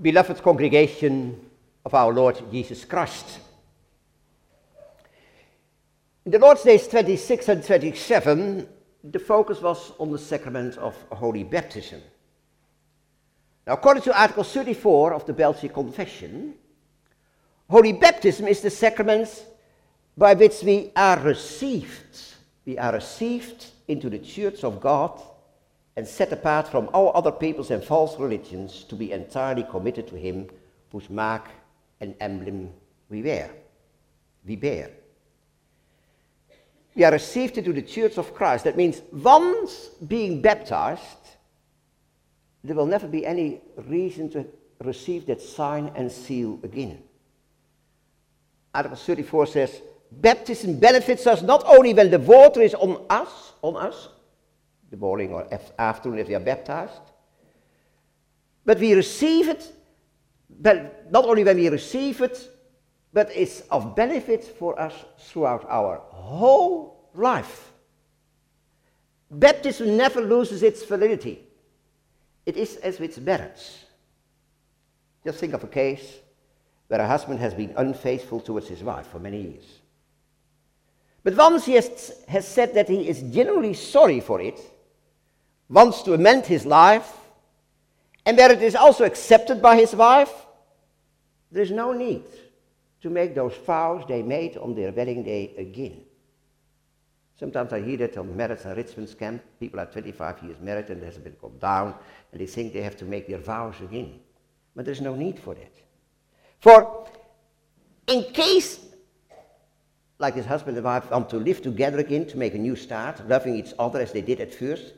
beloved congregation of our Lord Jesus Christ. In the Lord's Days 26 and 27, the focus was on the sacrament of holy baptism. Now, according to Article 34 of the Belgian Confession, holy baptism is the sacrament by which we are received. We are received into the church of God and set apart from all other peoples and false religions to be entirely committed to Him whose mark and emblem we wear. We bear. We are received into the church of Christ. That means once being baptized, there will never be any reason to receive that sign and seal again. Article 34 says, baptism benefits us not only when the water is on us, on us, the morning or afternoon if we are baptized, but we receive it, but not only when we receive it, but it's of benefit for us throughout our whole life. Baptism never loses its validity. It is as with marriage. Just think of a case where a husband has been unfaithful towards his wife for many years. But once he has, has said that he is genuinely sorry for it, wants to amend his life, and where it is also accepted by his wife, there is no need to make those vows they made on their wedding day again. Sometimes I hear that on marriage and Richmond's camp, people are 25 years married and there's a bit gone down, and they think they have to make their vows again. But there's no need for that. For in case, like this husband and wife want to live together again, to make a new start, loving each other as they did at first,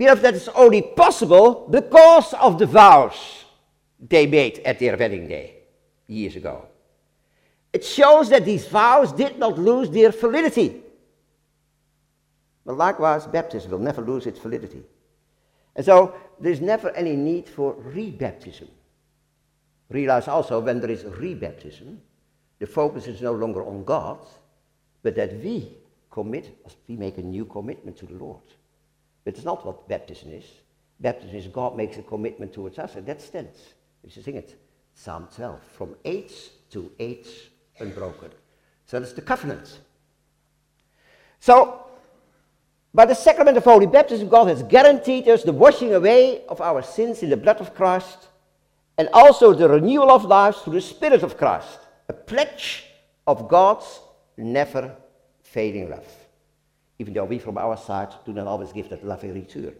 because that is only possible because of the vows they made at their wedding day years ago. It shows that these vows did not lose their validity. But likewise, baptism will never lose its validity. And so there's never any need for rebaptism. Realize also when there is rebaptism, the focus is no longer on God, but that we commit, we make a new commitment to the Lord. But it's not what baptism is. Baptism is God makes a commitment towards us, and that stands. You should sing it. Psalm 12, from age to age unbroken. So that's the covenant. So by the sacrament of holy baptism, God has guaranteed us the washing away of our sins in the blood of Christ and also the renewal of lives through the Spirit of Christ, a pledge of God's never failing love. Even though we from our side do not always give that in return.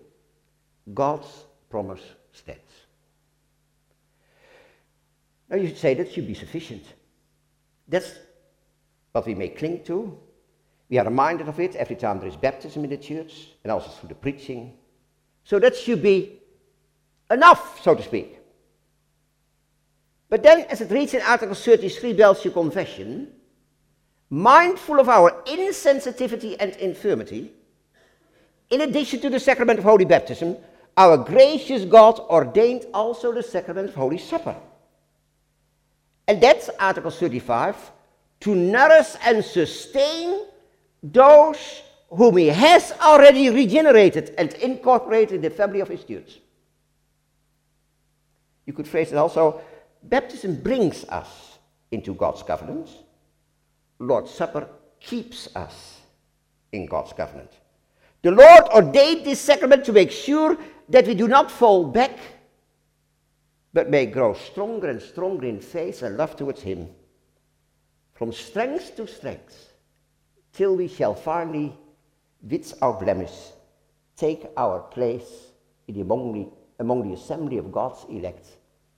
God's promise stands. Now you should say that should be sufficient. That's what we may cling to we are reminded of it every time there is baptism in the church and also through the preaching. So that should be enough, so to speak. But then, as it reads in Article 33 Belgian Confession, mindful of our insensitivity and infirmity, in addition to the sacrament of holy baptism, our gracious God ordained also the sacrament of Holy Supper. And that's Article 35 to nourish and sustain those whom he has already regenerated and incorporated in the family of his students. You could phrase it also baptism brings us into God's covenant, Lord's Supper keeps us in God's covenant. The Lord ordained this sacrament to make sure that we do not fall back, but may grow stronger and stronger in faith and love towards Him, from strength to strength till we shall finally, with our blemish, take our place in the among, the, among the assembly of God's elect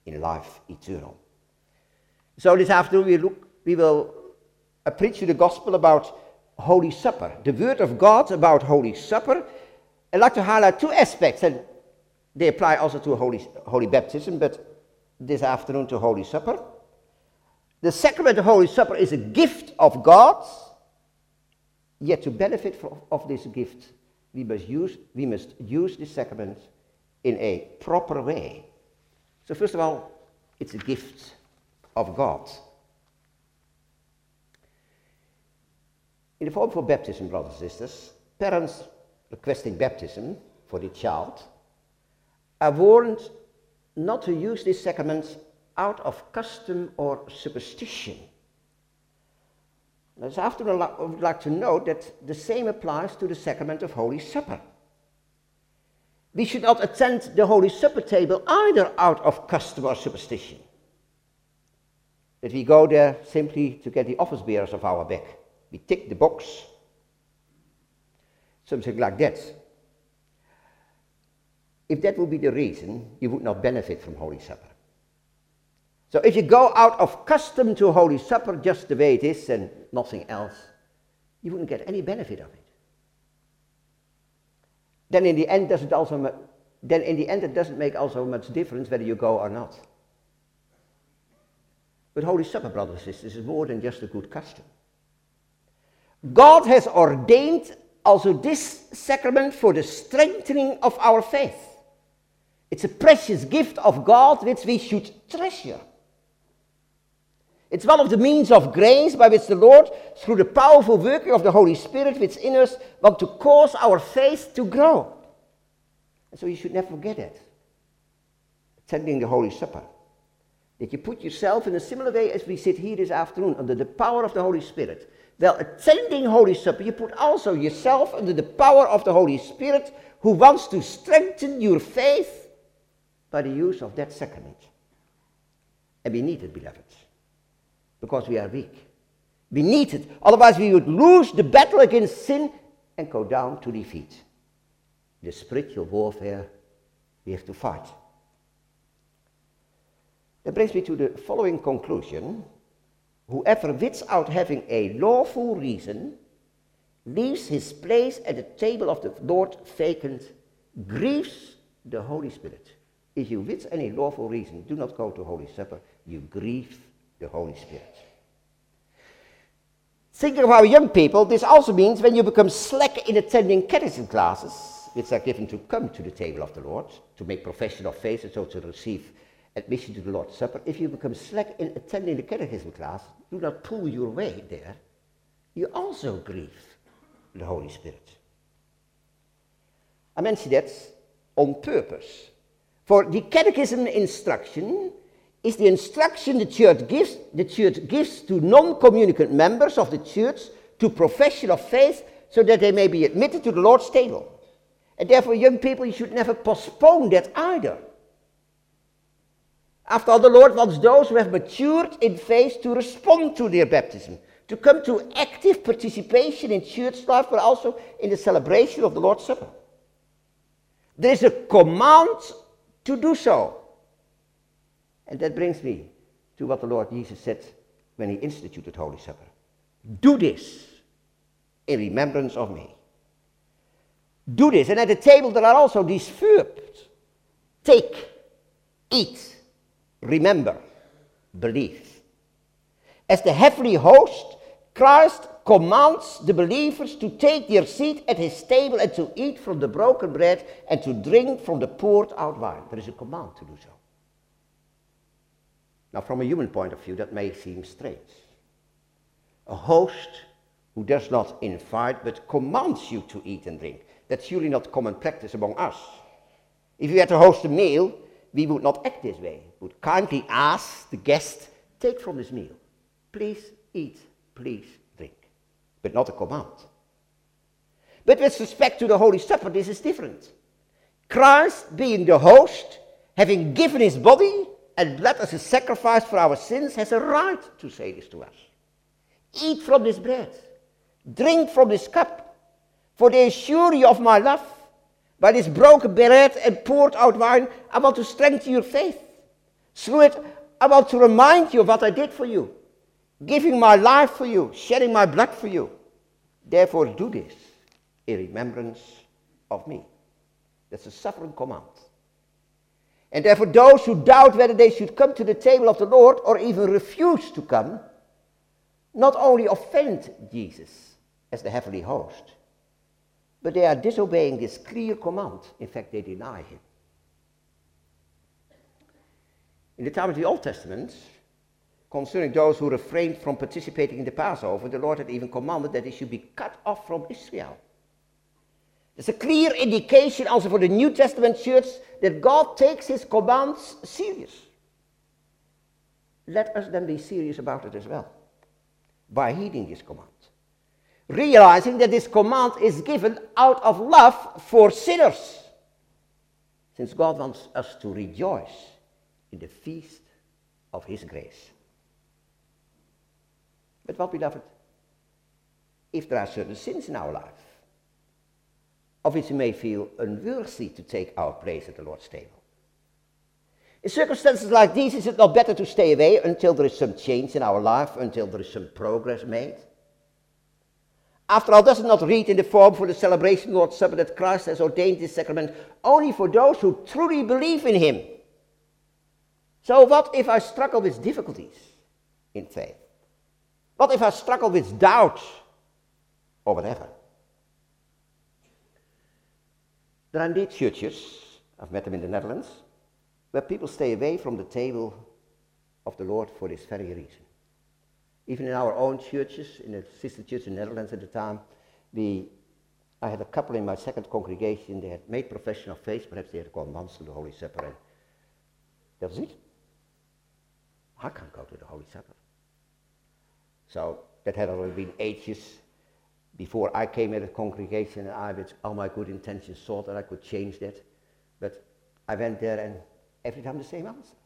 in life eternal. So this afternoon we, look, we will uh, preach you the gospel about Holy Supper, the word of God about Holy Supper. I'd like to highlight two aspects, and they apply also to Holy, Holy Baptism, but this afternoon to Holy Supper. The sacrament of Holy Supper is a gift of God Yet to benefit from, of this gift, we must, use, we must use this sacrament in a proper way. So first of all, it's a gift of God. In the form for baptism, brothers and sisters, parents requesting baptism for the child are warned not to use this sacrament out of custom or superstition. This afternoon, I would like to note that the same applies to the sacrament of Holy Supper. We should not attend the Holy Supper table either out of custom or superstition. That we go there simply to get the office bearers of our back. We tick the box, something like that. If that would be the reason, you would not benefit from Holy Supper. So if you go out of custom to Holy Supper just the way it is and nothing else, you wouldn't get any benefit of it. Then in the end, does it also then in the end it doesn't make also much difference whether you go or not. But Holy Supper, brothers and sisters, is more than just a good custom. God has ordained also this sacrament for the strengthening of our faith. It's a precious gift of God which we should treasure. It's one of the means of grace by which the Lord, through the powerful working of the Holy Spirit within us, want to cause our faith to grow. And so you should never forget it. Attending the Holy Supper. That you put yourself in a similar way as we sit here this afternoon under the power of the Holy Spirit. Well, attending Holy Supper, you put also yourself under the power of the Holy Spirit who wants to strengthen your faith by the use of that sacrament. And we need it, beloved because we are weak. We need it. Otherwise, we would lose the battle against sin and go down to defeat. The spiritual warfare we have to fight. That brings me to the following conclusion. Whoever without having a lawful reason leaves his place at the table of the Lord vacant grieves the Holy Spirit. If you with any lawful reason do not go to Holy Supper, you grieve the Holy Spirit. Thinking of our young people, this also means when you become slack in attending catechism classes, which are given to come to the table of the Lord, to make profession of faith and so to receive admission to the Lord's Supper, if you become slack in attending the catechism class, do not pull your way there, you also grieve the Holy Spirit. I mention that on purpose. For the catechism instruction is the instruction the church gives, the church gives to non-communicant members of the church to profession of faith so that they may be admitted to the Lord's table. And therefore, young people, you should never postpone that either. After all, the Lord wants those who have matured in faith to respond to their baptism, to come to active participation in church life, but also in the celebration of the Lord's Supper. There is a command to do so. And that brings me to what the Lord Jesus said when he instituted Holy Supper. Do this in remembrance of me. Do this. And at the table there are also these verbs. Take, eat, remember, believe. As the heavenly host, Christ commands the believers to take their seat at his table and to eat from the broken bread and to drink from the poured out wine. There is a command to do so. Now, from a human point of view, that may seem strange. A host who does not invite but commands you to eat and drink. That's surely not common practice among us. If we had to host a meal, we would not act this way. Would kindly ask the guest, take from this meal. Please eat, please drink. But not a command. But with respect to the Holy Supper, this is different. Christ, being the host, having given his body, and blood as a sacrifice for our sins has a right to say this to us. Eat from this bread, drink from this cup, for they assure you of my love. By this broken bread and poured out wine, I want to strengthen your faith. Through it, I want to remind you of what I did for you, giving my life for you, shedding my blood for you. Therefore, do this in remembrance of me. That's a sovereign command. And therefore, those who doubt whether they should come to the table of the Lord or even refuse to come, not only offend Jesus as the heavenly host, but they are disobeying this clear command. In fact, they deny him. In the time of the Old Testament, concerning those who refrained from participating in the Passover, the Lord had even commanded that they should be cut off from Israel. There's a clear indication also for the New Testament church that God takes his commands serious. Let us then be serious about it as well by heeding this command. Realizing that this command is given out of love for sinners. Since God wants us to rejoice in the feast of his grace. But what, beloved, if there are certain sins in our life, of which we may feel unworthy to take our place at the Lord's table. In circumstances like these, is it not better to stay away until there is some change in our life, until there is some progress made? After all, does it not read in the form for the celebration of Lord's Supper that Christ has ordained this sacrament only for those who truly believe in Him? So, what if I struggle with difficulties in faith? What if I struggle with doubt or whatever? There are indeed churches, I've met them in the Netherlands, where people stay away from the table of the Lord for this very reason. Even in our own churches, in the sister church in the Netherlands at the time, we, I had a couple in my second congregation, they had made profession of faith, perhaps they had gone once to the Holy Supper, and that was it. I can't go to the Holy Supper. So that had already been ages before I came in the congregation, and I, with oh, all my good intentions, thought that I could change that. But I went there, and every time the same answer.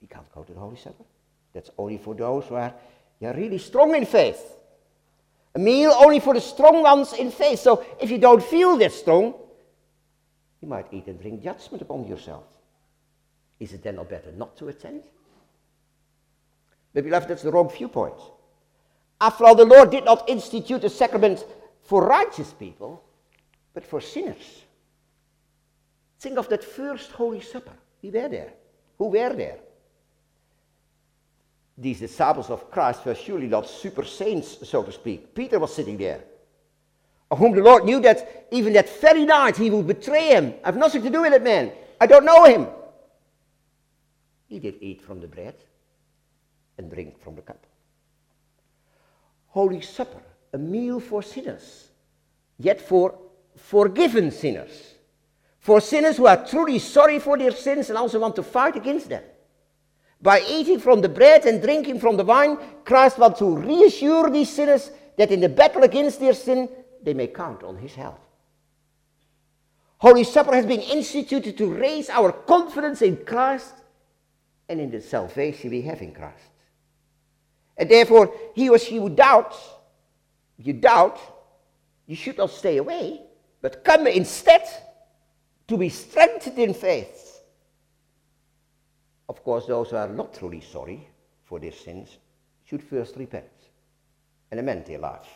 You can't go to the Holy Supper. That's only for those who are yeah, really strong in faith. A meal only for the strong ones in faith. So if you don't feel that strong, you might eat and bring judgment upon yourself. Is it then not better not to attend? Beloved, that's the wrong viewpoint. After all, the Lord did not institute a sacrament for righteous people, but for sinners. Think of that first Holy Supper. We were there. Who were there? These disciples of Christ were surely not super saints, so to speak. Peter was sitting there, of whom the Lord knew that even that very night he would betray him. I have nothing to do with that man. I don't know him. He did eat from the bread and drink from the cup. Holy Supper, a meal for sinners, yet for forgiven sinners. For sinners who are truly sorry for their sins and also want to fight against them. By eating from the bread and drinking from the wine, Christ wants to reassure these sinners that in the battle against their sin, they may count on his help. Holy Supper has been instituted to raise our confidence in Christ and in the salvation we have in Christ. And therefore, he or she who doubts, you doubt, you should not stay away, but come instead to be strengthened in faith. Of course, those who are not truly sorry for their sins should first repent and amend their life.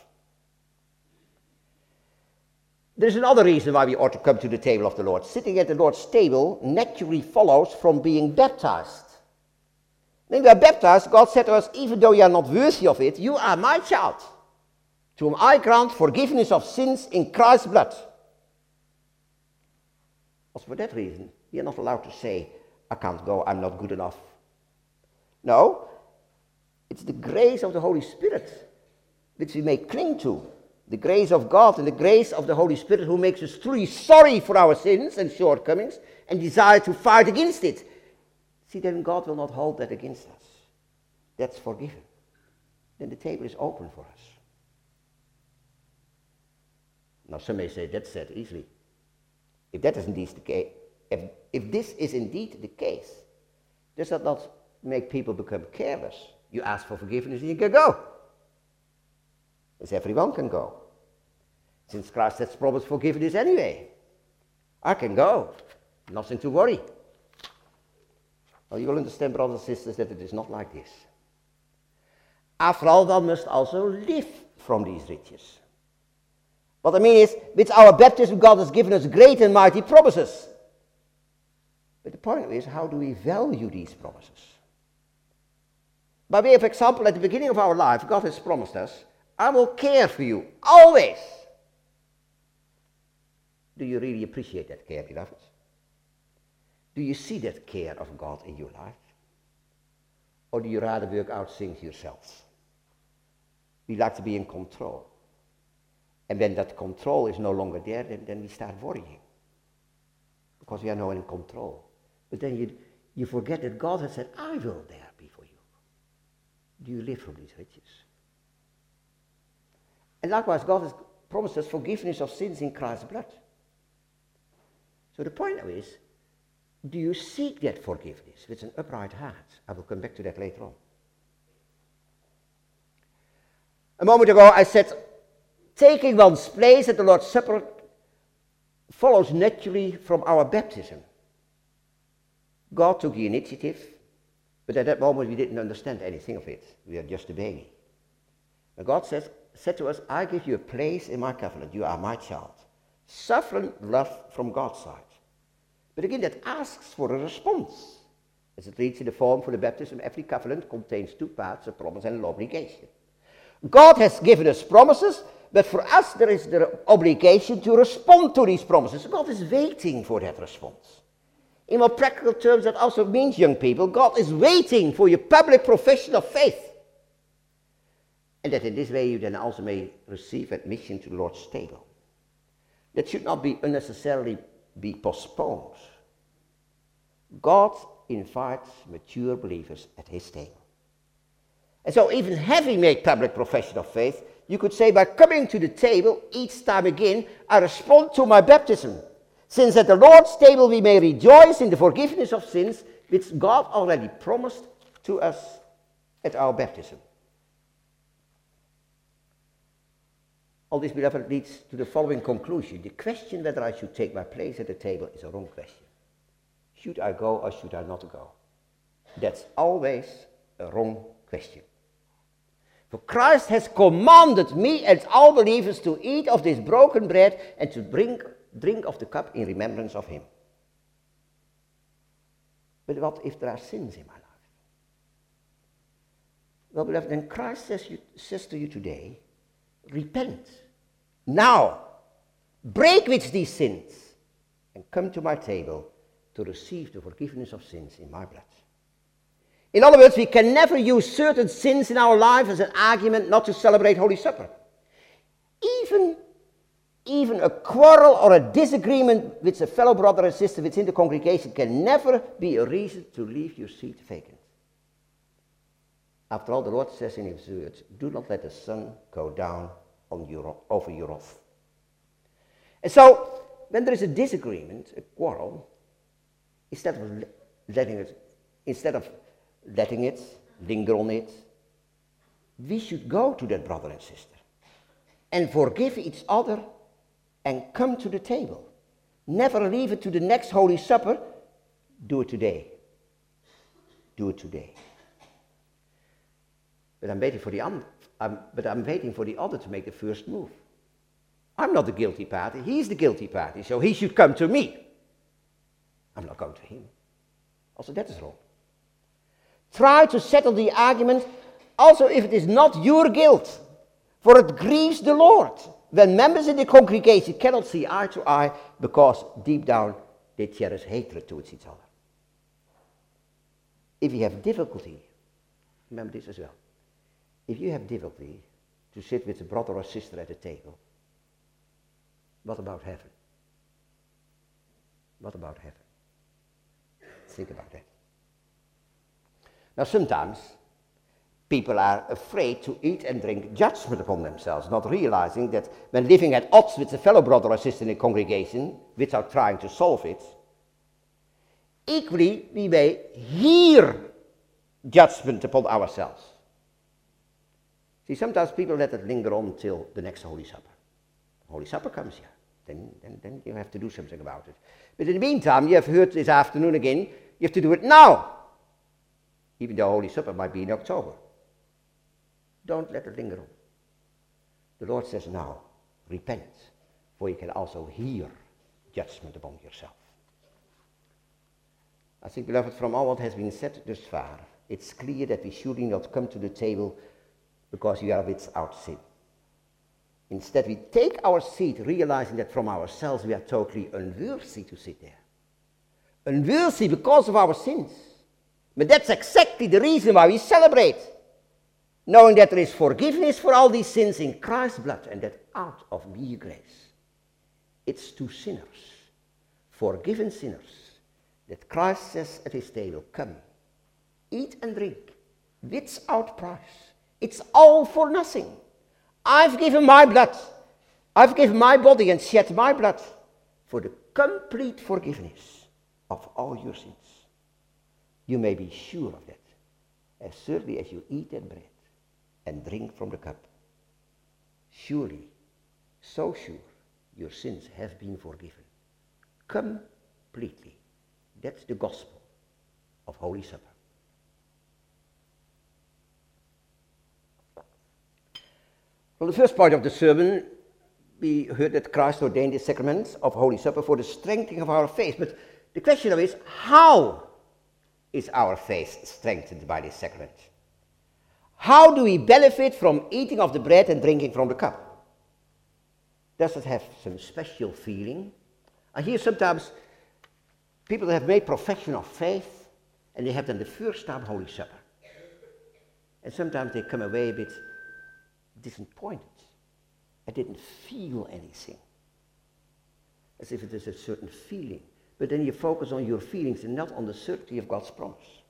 There's another reason why we ought to come to the table of the Lord. Sitting at the Lord's table naturally follows from being baptized. When we are baptized, God said to us, even though you are not worthy of it, you are my child, to whom I grant forgiveness of sins in Christ's blood. Also for that reason, we are not allowed to say, I can't go, I'm not good enough. No, it's the grace of the Holy Spirit which we may cling to. The grace of God and the grace of the Holy Spirit who makes us truly sorry for our sins and shortcomings and desire to fight against it See, then God will not hold that against us. That's forgiven. Then the table is open for us. Now, some may say that's said easily. If that is indeed the case, if, if this is indeed the case, does that not make people become careless? You ask for forgiveness and you can go. As everyone can go. Since Christ has promised forgiveness anyway. I can go. Nothing to worry. Well, you will understand, brothers and sisters, that it is not like this. After all, one must also live from these riches. What I mean is, with our baptism, God has given us great and mighty promises. But the point is, how do we value these promises? By way of example, at the beginning of our life, God has promised us, I will care for you always. Do you really appreciate that care, beloved? Do you see that care of God in your life? Or do you rather work out things yourself? We like to be in control. And when that control is no longer there, then, then we start worrying. Because we are now in control. But then you, you forget that God has said, I will there be for you. Do you live from these riches? And likewise, God has promised us forgiveness of sins in Christ's blood. So the point now is, do you seek that forgiveness with an upright heart? I will come back to that later on. A moment ago I said, taking one's place at the Lord's Supper follows naturally from our baptism. God took the initiative, but at that moment we didn't understand anything of it. We are just a baby. And God says, said to us, I give you a place in my covenant. You are my child. Suffering love from God's side. But again, that asks for a response. As it reads in the form for the baptism, every covenant contains two parts, a promise and an obligation. God has given us promises, but for us there is the obligation to respond to these promises. God is waiting for that response. In more practical terms, that also means, young people, God is waiting for your public profession of faith. And that in this way you then also may receive admission to the Lord's table. That should not be unnecessarily be postponed. God invites mature believers at his table. And so, even having made public profession of faith, you could say by coming to the table each time again, I respond to my baptism. Since at the Lord's table we may rejoice in the forgiveness of sins, which God already promised to us at our baptism. All this, beloved, leads to the following conclusion. The question whether I should take my place at the table is a wrong question. Should I go or should I not go? That's always a wrong question. For Christ has commanded me and all believers to eat of this broken bread and to drink, drink of the cup in remembrance of him. But what if there are sins in my life? Well, beloved, then Christ says, you, says to you today, repent. Now, break with these sins and come to my table to receive the forgiveness of sins in my blood. In other words, we can never use certain sins in our life as an argument not to celebrate Holy Supper. Even, even a quarrel or a disagreement with a fellow brother or sister within the congregation can never be a reason to leave your seat vacant. After all, the Lord says in his words, do not let the sun go down on your, over your wrath. And so, when there is a disagreement, a quarrel, instead of letting it, instead of letting it, linger on it. We should go to that brother and sister and forgive each other and come to the table. Never leave it to the next Holy Supper. Do it today. Do it today. But I'm waiting for the I'm, but I'm waiting for the other to make the first move. I'm not the guilty party. He's the guilty party, so he should come to me. I'm not going to him. Also, that is wrong. Try to settle the argument also if it is not your guilt, for it grieves the Lord when members in the congregation cannot see eye to eye because deep down they cherish hatred towards each other. If you have difficulty, remember this as well. If you have difficulty to sit with a brother or sister at a table, what about heaven? What about heaven? Think about that. Now, sometimes people are afraid to eat and drink judgment upon themselves, not realizing that when living at odds with a fellow brother or sister in a congregation, without trying to solve it, equally we may hear judgment upon ourselves. See, sometimes people let it linger on until the next Holy Supper. Holy Supper comes, yeah. Then, then, then you have to do something about it. But in the meantime, you have heard this afternoon again, you have to do it now even the Holy Supper might be in October. Don't let it linger on. The Lord says now, repent, for you can also hear judgment upon yourself. I think, beloved, from all what has been said thus far, it's clear that we should not come to the table because we are without sin. Instead, we take our seat realizing that from ourselves we are totally unworthy to sit there. Unworthy because of our sins. But that's exactly the reason why we celebrate. knowing that there is forgiveness for all these sins in Christ's blood, and that out of me grace. It's to sinners, forgiven sinners, that Christ says at his table, Come, eat and drink, without price. It's all for nothing. I've given my blood. I've given my body and shed my blood for the complete forgiveness of all your sins. You may be sure of that, as surely as you eat that bread and drink from the cup. Surely, so sure, your sins have been forgiven. Completely. That's the gospel of Holy Supper. Well, the first part of the sermon, we heard that Christ ordained the sacraments of Holy Supper for the strengthening of our faith. But the question is, how is our faith strengthened by this sacrament? How do we benefit from eating of the bread and drinking from the cup? Does it have some special feeling? I hear sometimes people have made profession of faith and they have done the first time Holy Supper. And sometimes they come away a bit disappointed. I didn't feel anything. As if it is a certain feeling. But then you focus on your feelings and not on the certainty of God's promise.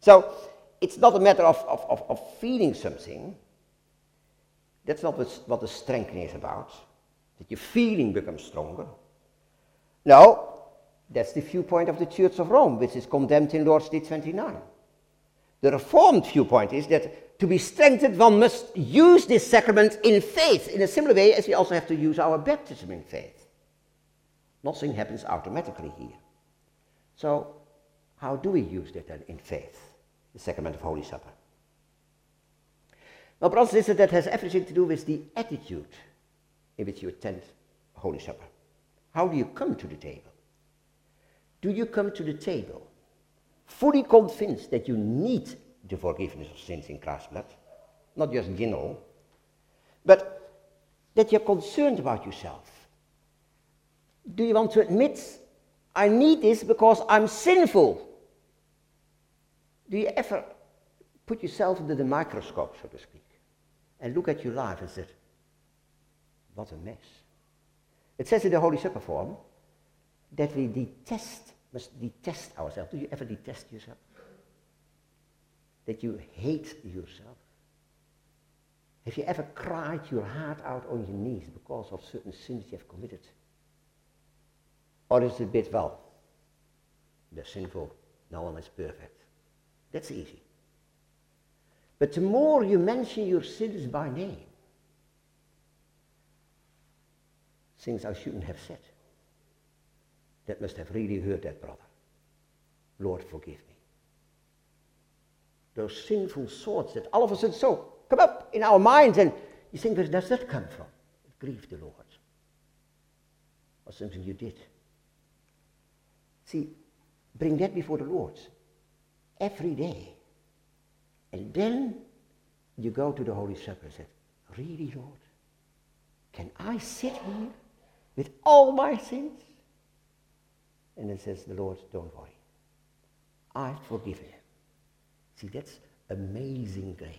So it's not a matter of, of, of, of feeling something. That's not what, what the strengthening is about. That your feeling becomes stronger. No, that's the viewpoint of the Church of Rome, which is condemned in Lord's Day 29. The Reformed viewpoint is that to be strengthened, one must use this sacrament in faith, in a similar way as we also have to use our baptism in faith. Nothing happens automatically here. So, how do we use that then in faith, the sacrament of Holy Supper? Well, brothers and sisters, that has everything to do with the attitude in which you attend Holy Supper. How do you come to the table? Do you come to the table fully convinced that you need the forgiveness of sins in Christ's blood? Not just general, but that you're concerned about yourself. Do you want to admit, I need this because I'm sinful? Do you ever put yourself under the microscope, so to speak, and look at your life and say, what a mess? It says in the Holy Supper form that we detest, must detest ourselves. Do you ever detest yourself? That you hate yourself? Have you ever cried your heart out on your knees because of certain sins you have committed? Or is it a bit, well, they're sinful, no one is perfect. That's easy. But the more you mention your sins by name, things I shouldn't have said, that must have really hurt that brother. Lord, forgive me. Those sinful thoughts that all of a sudden so come up in our minds, and you think, where does that come from? It grieved the Lord. Or something you did. See, bring that before the Lord every day. And then you go to the Holy Supper and say, Really, Lord? Can I sit here with all my sins? And then says the Lord, Don't worry. I've forgiven him. See, that's amazing grace.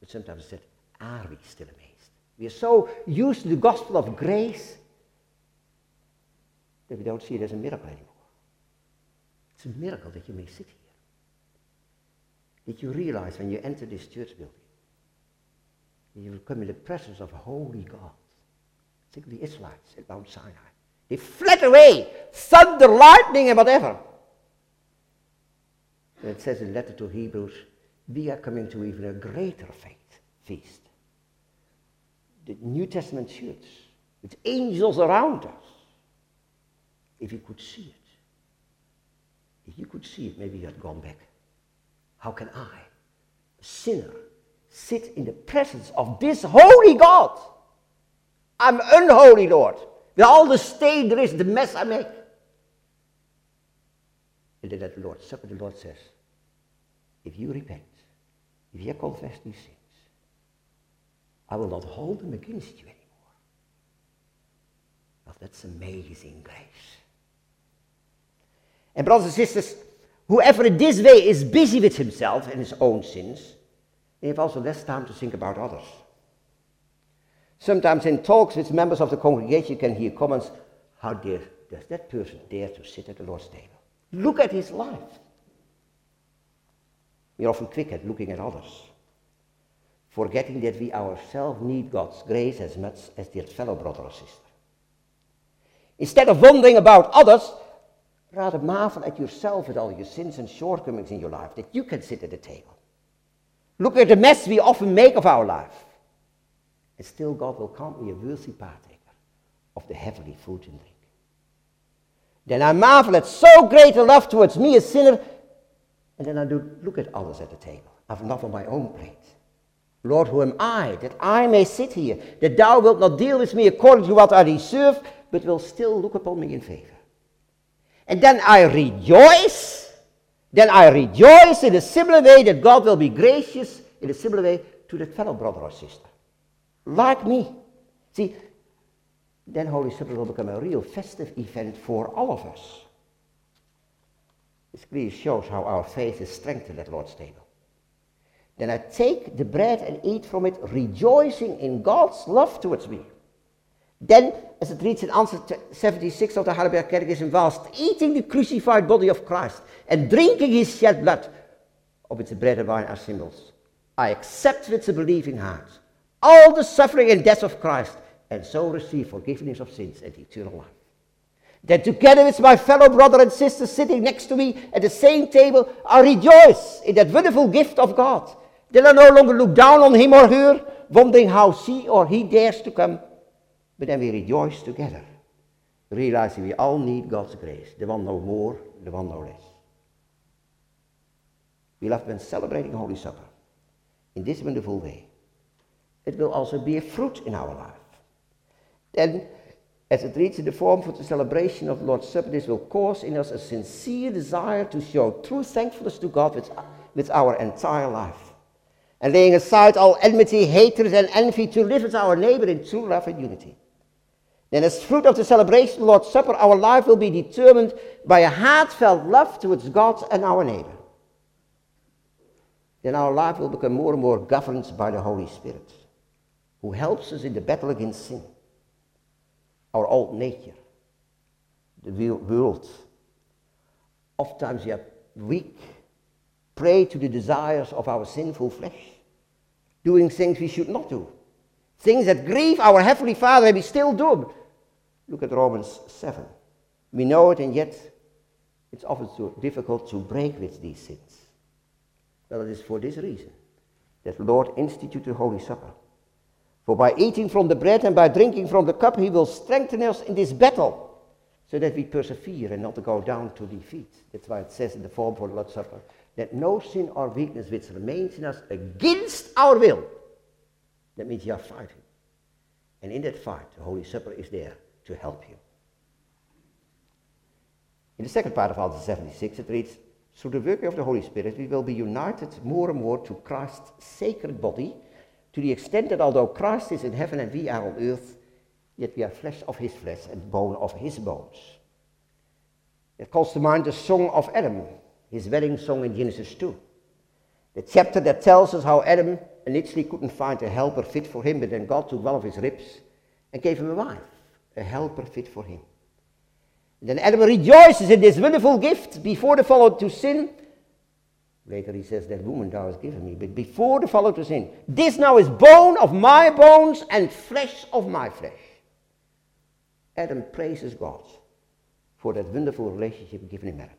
But sometimes I said, Are we still amazed? We are so used to the gospel of grace that we don't see it as a miracle anymore. It's a miracle that you may sit here. That you realize when you enter this church building, you will come in the presence of a holy God? Think of the Israelites at Mount Sinai. They fled away, thunder, lightning, and whatever. And it says in the letter to Hebrews, we are coming to even a greater faith feast. The New Testament church, with angels around us, if you could see it, if you could see it, maybe you had gone back. How can I, a sinner, sit in the presence of this holy God? I'm unholy, Lord. With all the stain there is, the mess I make. And then at the Lord's Supper, the Lord says, if you repent, if you confess these sins, I will not hold them against you anymore. Well, that's amazing grace. And brothers and sisters, whoever in this way is busy with himself and his own sins, You have also less time to think about others. Sometimes in talks with members of the congregation, you can hear comments, how dare, does that person dare to sit at the Lord's table? Look at his life. We're often quick at looking at others, forgetting that we ourselves need God's grace as much as their fellow brother or sister. Instead of wondering about others, rather marvel at yourself with all your sins and shortcomings in your life, that you can sit at the table. Look at the mess we often make of our life. And still God will count me a worthy partaker of the heavenly food and drink. Then I marvel at so great a love towards me, a sinner, and then I do look at others at the table. I've enough on my own plate. Lord, who am I that I may sit here, that thou wilt not deal with me according to what I deserve, but will still look upon me in favor? And then I rejoice. Then I rejoice in a similar way that God will be gracious in a similar way to that fellow brother or sister. Like me. See, then Holy Supper will become a real festive event for all of us. This clearly shows how our faith is strengthened at Lord's table. Then I take the bread and eat from it, rejoicing in God's love towards me. Then, as it reads in answer 76 of the Heidelberg Catechism, whilst eating the crucified body of Christ and drinking his shed blood, of which the bread and wine are symbols, I accept with a believing heart all the suffering and death of Christ, and so receive forgiveness of sins and eternal life. That together with my fellow brother and sister sitting next to me at the same table, I rejoice in that wonderful gift of God. Then I no longer look down on him or her, wondering how she or he dares to come but then we rejoice together, realizing we all need God's grace, the one no more, the one no less. We love when celebrating Holy Supper in this wonderful way. It will also be a fruit in our life. Then, as it in the form for the celebration of Lord's Supper, this will cause in us a sincere desire to show true thankfulness to God with, with our entire life. And laying aside all enmity, hatred, and envy to live with our neighbor in true love and unity. Then, as fruit of the celebration of the Lord's Supper, our life will be determined by a heartfelt love towards God and our neighbor. Then our life will become more and more governed by the Holy Spirit, who helps us in the battle against sin, our old nature, the world. Oftentimes we are weak, prey to the desires of our sinful flesh, doing things we should not do, things that grieve our Heavenly Father, and we still do Look at Romans 7. We know it, and yet it's often so difficult to break with these sins. Well, it is for this reason that the Lord instituted Holy Supper. For by eating from the bread and by drinking from the cup, he will strengthen us in this battle, so that we persevere and not go down to defeat. That's why it says in the form for the Lord's Supper that no sin or weakness which remains in us against our will. That means you are fighting. And in that fight, the Holy Supper is there to help you. In the second part of Answer 76, it reads, Through the working of the Holy Spirit, we will be united more and more to Christ's sacred body, to the extent that although Christ is in heaven and we are on earth, yet we are flesh of his flesh and bone of his bones. It calls to mind the song of Adam, his wedding song in Genesis 2. The chapter that tells us how Adam initially couldn't find a helper fit for him, but then God took one of his ribs and gave him a wife a helper fit for him. Then Adam rejoices in this wonderful gift before the fall to sin. Later he says, That woman thou hast given me, but before the fall to sin. This now is bone of my bones and flesh of my flesh. Adam praises God for that wonderful relationship given in marriage.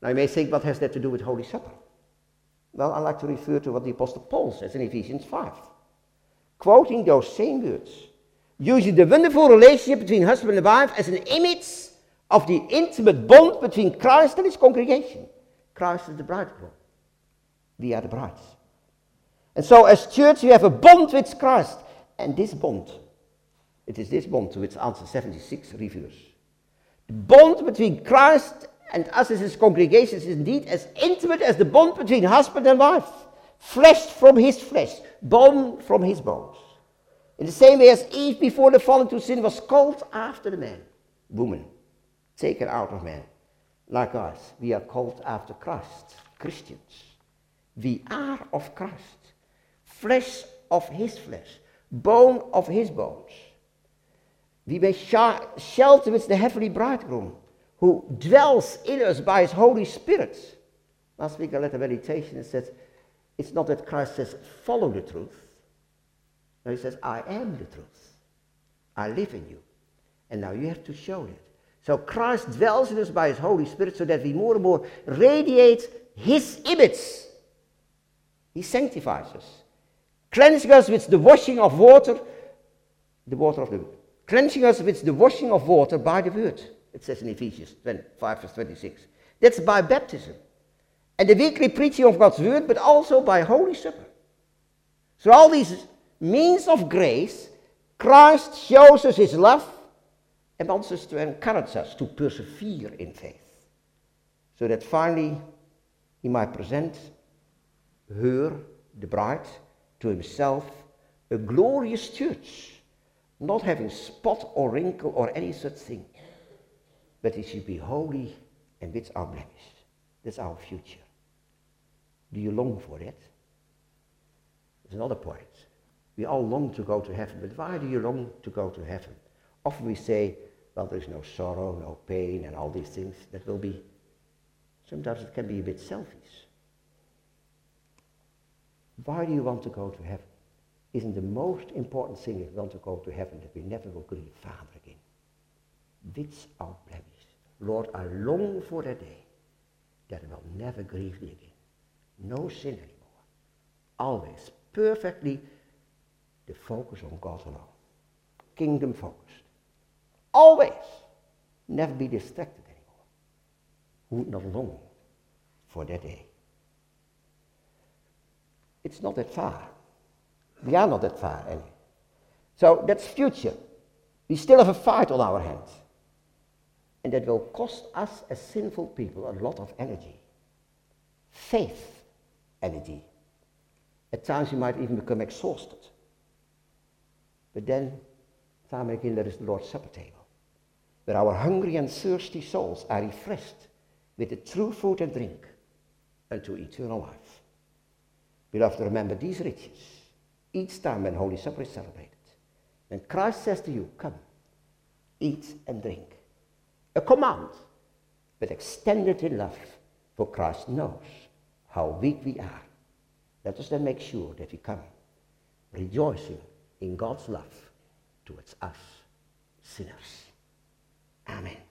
Now you may think, what has that to do with Holy Supper? Well, I like to refer to what the Apostle Paul says in Ephesians 5. Quoting those same words using the wonderful relationship between husband and wife as an image of the intimate bond between Christ and his congregation. Christ is the bridegroom. We are the brides. And so, as church, we have a bond with Christ. And this bond, it is this bond to which answer 76 refers. The bond between Christ and us as his congregation is indeed as intimate as the bond between husband and wife. Flesh from his flesh, bone from his bones. In the same way as Eve before the fall into sin was called after the man, woman, taken out of man. Likewise, we are called after Christ, Christians. We are of Christ, flesh of his flesh, bone of his bones. We may shelter with the heavenly bridegroom who dwells in us by his Holy Spirit. Last week I led a meditation and said, it's not that Christ says, follow the truth. No, he says, I am the truth. I live in you. And now you have to show it. So Christ dwells in us by his Holy Spirit so that we more and more radiate his image. He sanctifies us, cleansing us with the washing of water, the water of the word. cleansing us with the washing of water by the word. It says in Ephesians 5 verse 26. That's by baptism. And the weekly preaching of God's word, but also by Holy Supper. So all these means of grace, Christ shows us his love wants us to encourage us to persevere in faith. So that finally he might present her, the bride, to himself, a glorious church, not having spot or wrinkle or any such thing, but it should be holy and without blemish. That's our future. Do you long for that? There's another point. We all long to go to heaven, but why do you long to go to heaven? Often we say, well, there's no sorrow, no pain, and all these things. That will be, sometimes it can be a bit selfish. Why do you want to go to heaven? Isn't the most important thing if you want to go to heaven that we never will grieve Father again? Without blemish. Lord, I long for that day that I will never grieve thee again. No sin anymore. Always perfectly the focus on God alone. Kingdom focused. Always. Never be distracted anymore. Who not long for that day? It's not that far. We are not that far anyway. So that's future. We still have a fight on our hands. And that will cost us as sinful people a lot of energy. Faith energy. At times you might even become exhausted. But then, time again, there is the Lord's Supper table, where our hungry and thirsty souls are refreshed with the true food and drink unto eternal life. Beloved, remember these riches each time when Holy Supper is celebrated. When Christ says to you, Come, eat and drink. A command, but extended in love, for Christ knows how weak we are. Let us then make sure that we come rejoicing in God's love towards us sinners. Amen.